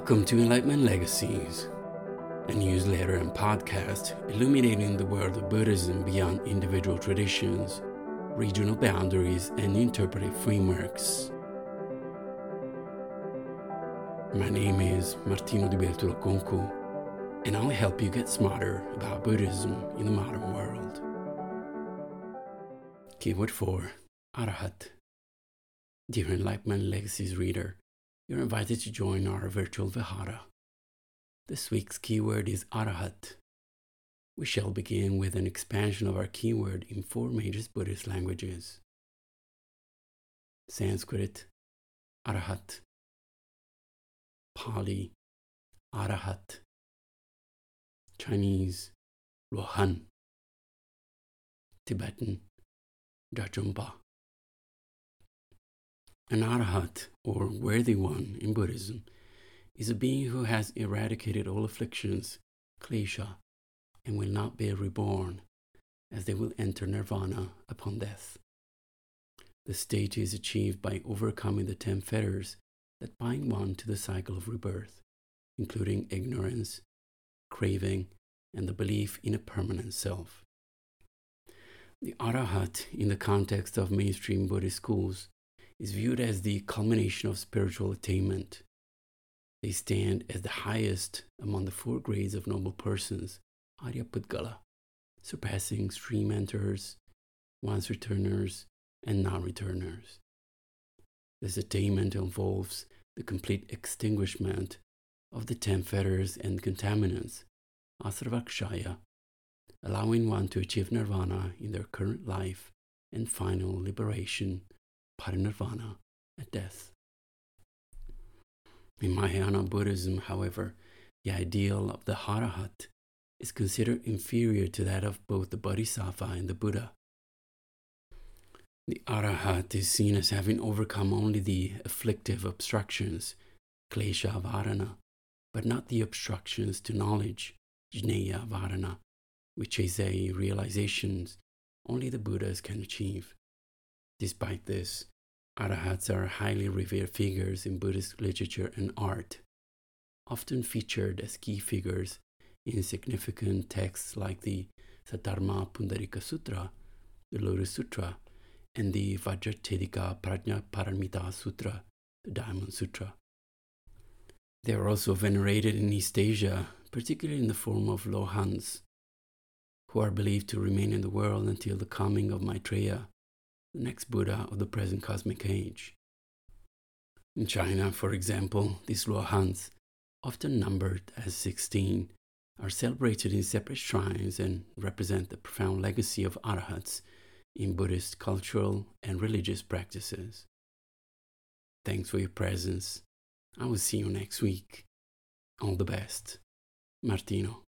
Welcome to Enlightenment Legacies, a newsletter and podcast illuminating the world of Buddhism beyond individual traditions, regional boundaries, and interpretive frameworks. My name is Martino Dibeltulo Concu, and I'll help you get smarter about Buddhism in the modern world. Keyword 4 Arahat. Dear Enlightenment Legacies reader, you're invited to join our virtual Vihara. This week's keyword is Arahat. We shall begin with an expansion of our keyword in four major Buddhist languages Sanskrit, Arahat, Pali, Arahat, Chinese, Luohan, Tibetan, Dajumpa. An arahat, or worthy one in Buddhism, is a being who has eradicated all afflictions, klesha, and will not be reborn, as they will enter nirvana upon death. The state is achieved by overcoming the ten fetters that bind one to the cycle of rebirth, including ignorance, craving, and the belief in a permanent self. The arahat, in the context of mainstream Buddhist schools, is viewed as the culmination of spiritual attainment. They stand as the highest among the four grades of noble persons, Arya Pudgala, surpassing stream enterers, once returners, and non returners. This attainment involves the complete extinguishment of the ten fetters and contaminants, Asravakshaya, allowing one to achieve nirvana in their current life and final liberation parinirvana at death. In Mahayana Buddhism, however, the ideal of the Arahat is considered inferior to that of both the Bodhisattva and the Buddha. The Arahat is seen as having overcome only the afflictive obstructions, klesha varana, but not the obstructions to knowledge, jnana varana, which is a realization only the Buddhas can achieve. Despite this, Arahats are highly revered figures in Buddhist literature and art, often featured as key figures in significant texts like the Saddharma Pundarika Sutra, the Lotus Sutra, and the Vajracchedika Prajna Paramita Sutra, the Diamond Sutra. They are also venerated in East Asia, particularly in the form of Lohans, who are believed to remain in the world until the coming of Maitreya, the next Buddha of the present cosmic age. In China, for example, these Luohans, often numbered as 16, are celebrated in separate shrines and represent the profound legacy of arahats in Buddhist cultural and religious practices. Thanks for your presence. I will see you next week. All the best. Martino.